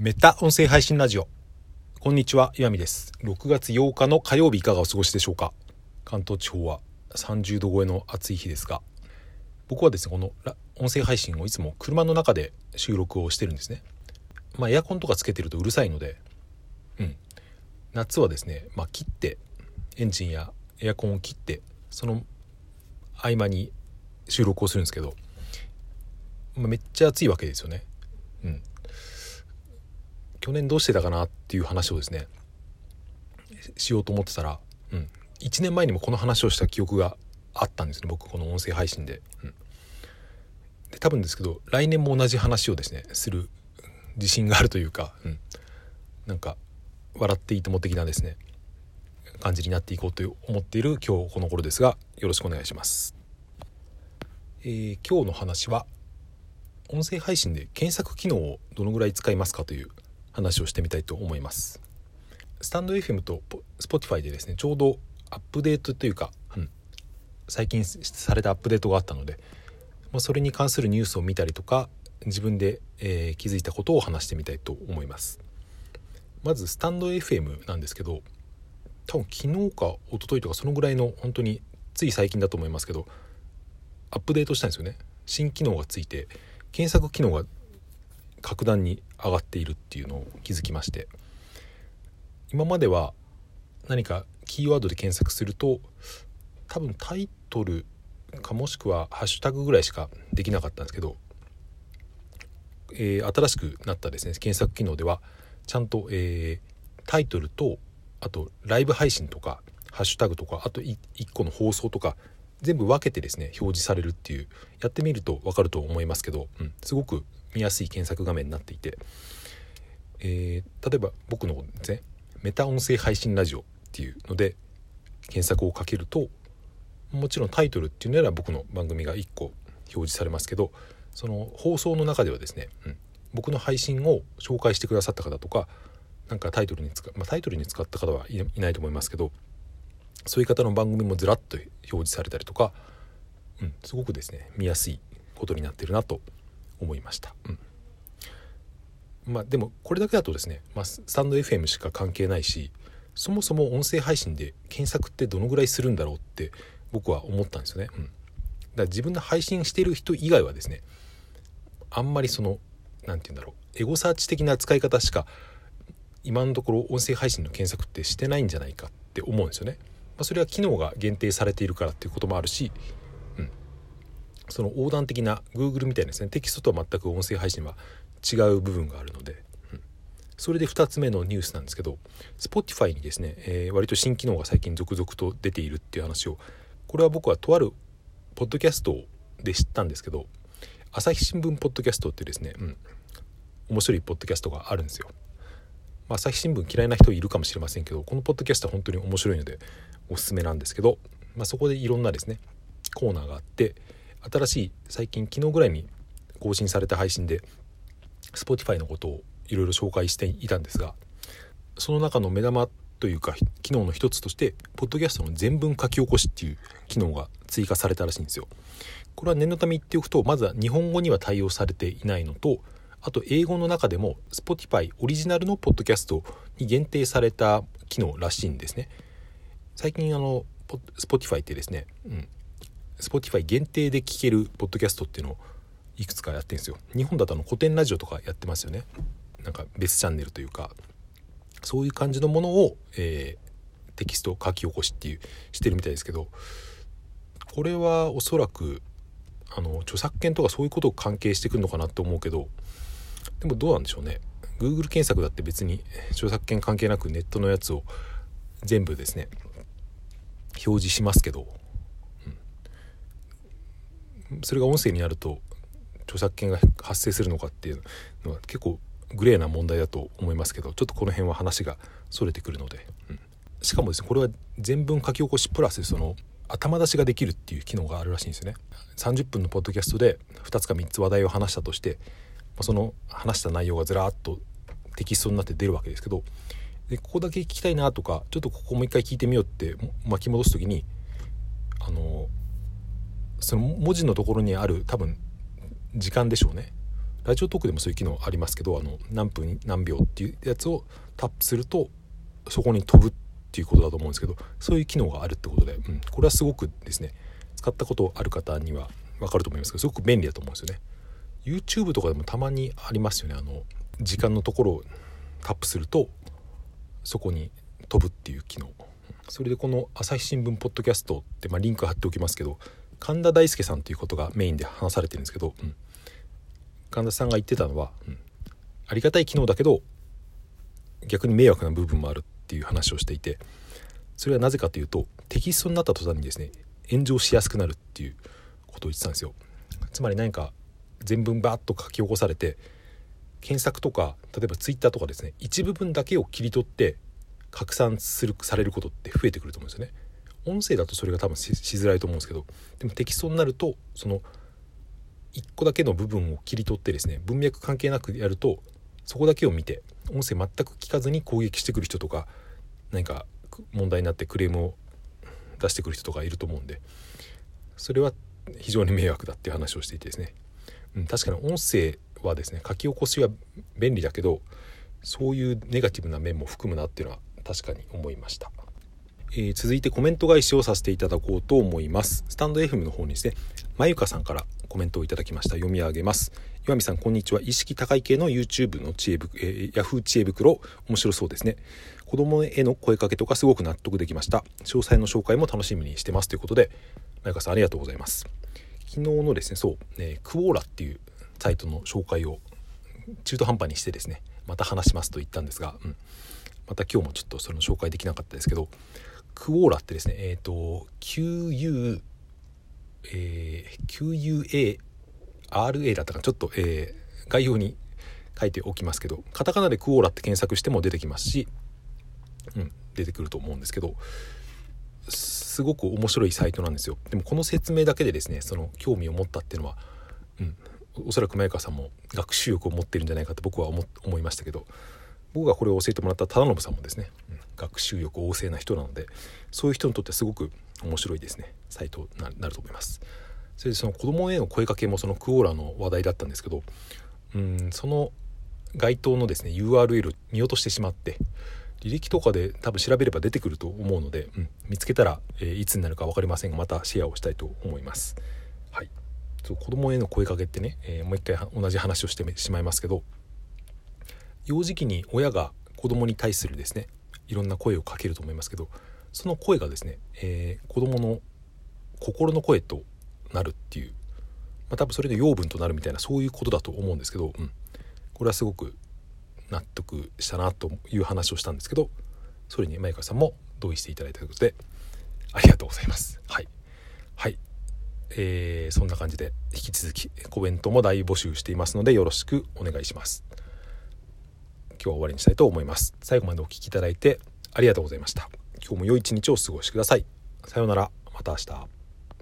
メタ音声配信ラジオ。こんにちは岩見です。6月8日の火曜日いかがお過ごしでしょうか？関東地方は30度超えの暑い日ですが僕はですねこの音声配信をいつも車の中で収録をしてるんですね。まあエアコンとかつけてるとうるさいのでうん。夏はですねまあ切ってエンジンやエアコンを切ってその合間に収録をするんですけど、まあ、めっちゃ暑いわけですよね。うん。去年どうしてたかなっていう話をですねしようと思ってたら、うん、1年前にもこの話をした記憶があったんですね。僕この音声配信で,、うん、で多分ですけど来年も同じ話をですねする自信があるというか、うん、なんか笑っていいとも的なですね感じになっていこうと思っている今日この頃ですがよろしくお願いします、えー、今日の話は音声配信で検索機能をどのぐらい使いますかという話をしてみたいと思います。スタンド FM と Spotify でですねちょうどアップデートというか、うん、最近されたアップデートがあったので、まあ、それに関するニュースを見たりとか自分で、えー、気づいたことを話してみたいと思います。まずスタンド FM なんですけど多分昨日か一昨日とかそのぐらいの本当につい最近だと思いますけどアップデートしたんですよね。新機能がついて検索機能が格段に上がっているっていうのを気づきまして。今までは何かキーワードで検索すると多分タイトルかもしくはハッシュタグぐらいしかできなかったんですけど、えー、新しくなったですね。検索機能ではちゃんと、えー、タイトルとあとライブ配信とかハッシュタグとかあと1個の放送とか全部分けてですね表示されるっていうやってみると分かると思いますけど、うん、すごく見やすい検索画面になっていて、えー、例えば僕のですねメタ音声配信ラジオっていうので検索をかけるともちろんタイトルっていうのなら僕の番組が1個表示されますけどその放送の中ではですね、うん、僕の配信を紹介してくださった方とかなんかタイトルに使まあ、タイトルに使った方はいないと思いますけどそういう方の番組もずらっと表示されたりとか、うん、すごくですね見やすいことになってるなと思いました。うんまあ、でもこれだけだとですね、まあ、スタンド FM しか関係ないしそもそも音声配信で検索ってどのぐらいするんだろうって僕は思ったんですよね。うん、だから自分の配信してる人以外はですねあんまりその何て言うんだろうエゴサーチ的な使い方しか今のところ音声配信の検索ってしてないんじゃないかって思うんですよね。まあ、それは機能が限定されているからっていうこともあるしその横断的な Google みたいなですねテキストとは全く音声配信は違う部分があるので、うん、それで2つ目のニュースなんですけど Spotify にですね、えー、割と新機能が最近続々と出ているっていう話をこれは僕はとあるポッドキャストで知ったんですけど朝日新聞ポッドキャストってですね、うん、面白いポッドキャストがあるんですよ。まあ、朝日新聞嫌いな人いるかもしれませんけどこのポッドキャストは本当に面白いのでおすすめなんですけど、まあ、そこでいろんなですねコーナーがあって新しい最近昨日ぐらいに更新された配信で Spotify のことをいろいろ紹介していたんですがその中の目玉というか機能の一つとしてポッドキャストの全文書き起こしっていう機能が追加されたらしいんですよ。これは念のため言っておくとまずは日本語には対応されていないのとあと英語の中でも Spotify オリジナルのポッドキャストに限定された機能らしいんですね。最近あの Spotify ってですね、うん、Spotify 限定で聴けるポッドキャストっていうのをいくつかやってるんですよ。日本だとあの古典ラジオとかやってますよね。なんか別チャンネルというかそういう感じのものを、えー、テキスト書き起こしっていうしてるみたいですけどこれはおそらくあの著作権とかそういうことを関係してくるのかなと思うけどでもどうなんでしょうね。Google 検索だって別に著作権関係なくネットのやつを全部ですね表示しますけどそれが音声になると著作権が発生するのかっていうのは結構グレーな問題だと思いますけどちょっとこの辺は話がそれてくるので、うん、しかもですねこれは全文書き起こしプラスその頭出しができるっていう機能があるらしいんですよね。30分のポッドキャストで2つか3つ話題を話したとしてその話した内容がずらっとテキストになって出るわけですけどでここだけ聞きたいなとかちょっとここもう一回聞いてみようって巻き戻す時にあのその文字のところにある多分時間でしょうね。ラジオトークでもそういう機能ありますけどあの何分何秒っていうやつをタップするとそこに飛ぶっていうことだと思うんですけどそういう機能があるってことで、うん、これはすごくですね使ったことある方には分かると思いますけどすごく便利だと思うんですよね。YouTube とかでもたまにありますよね。あの時間のところをタップするとそこに飛ぶっていう機能。それでこの朝日新聞ポッドキャストって、まあ、リンク貼っておきますけど神田大輔さんということがメインで話されてるんですけど、うん、神田さんが言ってたのは、うん、ありがたい機能だけど逆に迷惑な部分もあるっていう話をしていてそれはなぜかというとテキストになった途端にですね炎上しやすくなるっていうことを言ってたんですよ。つまり何か全文バーッと書き起こされて検索とか例えばツイッターとかですね一部分だけを切り取って拡散するされることって増えてくると思うんですよね。音声だとそれが多分しづらいと思うんですけどでもテキストになるとその1個だけの部分を切り取ってですね文脈関係なくやるとそこだけを見て音声全く聞かずに攻撃してくる人とか何か問題になってクレームを出してくる人とかいると思うんでそれは非常に迷惑だっていう話をしていてですね、うん、確かに音声はですね書き起こしは便利だけどそういうネガティブな面も含むなっていうのは確かに思いました。えー、続いてコメント返しをさせていただこうと思います。スタンド FM の方にですねまゆかさんからコメントをいただきました。読み上げます。岩見さんこんにちは。意識高い系の YouTube の知恵ぶ、えー、ヤフー知恵袋。面白そうですね。子供への声かけとかすごく納得できました。詳細の紹介も楽しみにしてますということでまゆかさんありがとうございます。昨日のですねそう、えー、クオーラっていうサイトの紹介を中途半端にしてですねまた話しますと言ったんですが、うん、また今日もちょっとその紹介できなかったですけどクオーラってですねえっ、ー、と QU えー、QUARA だったかなちょっと、えー、概要に書いておきますけどカタカナでクオーラって検索しても出てきますし、うん、出てくると思うんですけどすごく面白いサイトなんですよ。でもこの説明だけでですねその興味を持ったっていうのは、うん、おそらく前川さんも学習欲を持ってるんじゃないかと僕は思いましたけど僕がこれを教えてもらった忠信さんもですね、うん、学習欲旺盛な人なのでそういう人にとってすごく面白いですね。サイトになると思います。それでその子供への声かけもそのクオーラの話題だったんですけどうんその該当のですね URL 見落としてしまって履歴とかで多分調べれば出てくると思うので、うん、見つけたら、えー、いつになるか分かりませんがまたシェアをしたいと思います。はい。そう子供への声かけってね、えー、もう一回同じ話をしてしまいますけど幼児期に親が子供に対するですねいろんな声をかけると思いますけどその声がですね、えー、子供の心の声となるっていう、まあ、多分それで養分となるみたいなそういうことだと思うんですけど、うん、これはすごく納得したなという話をしたんですけどそれに前川さんも同意していただいたということでありがとうございます。はい、はいえー、そんな感じで引き続きコメントも大募集していますのでよろしくお願いします。今日は終わりにしたいと思います。最後までお聴きいただいてありがとうございました。今日も良い一日をお過ごしください。さようなら。また明日。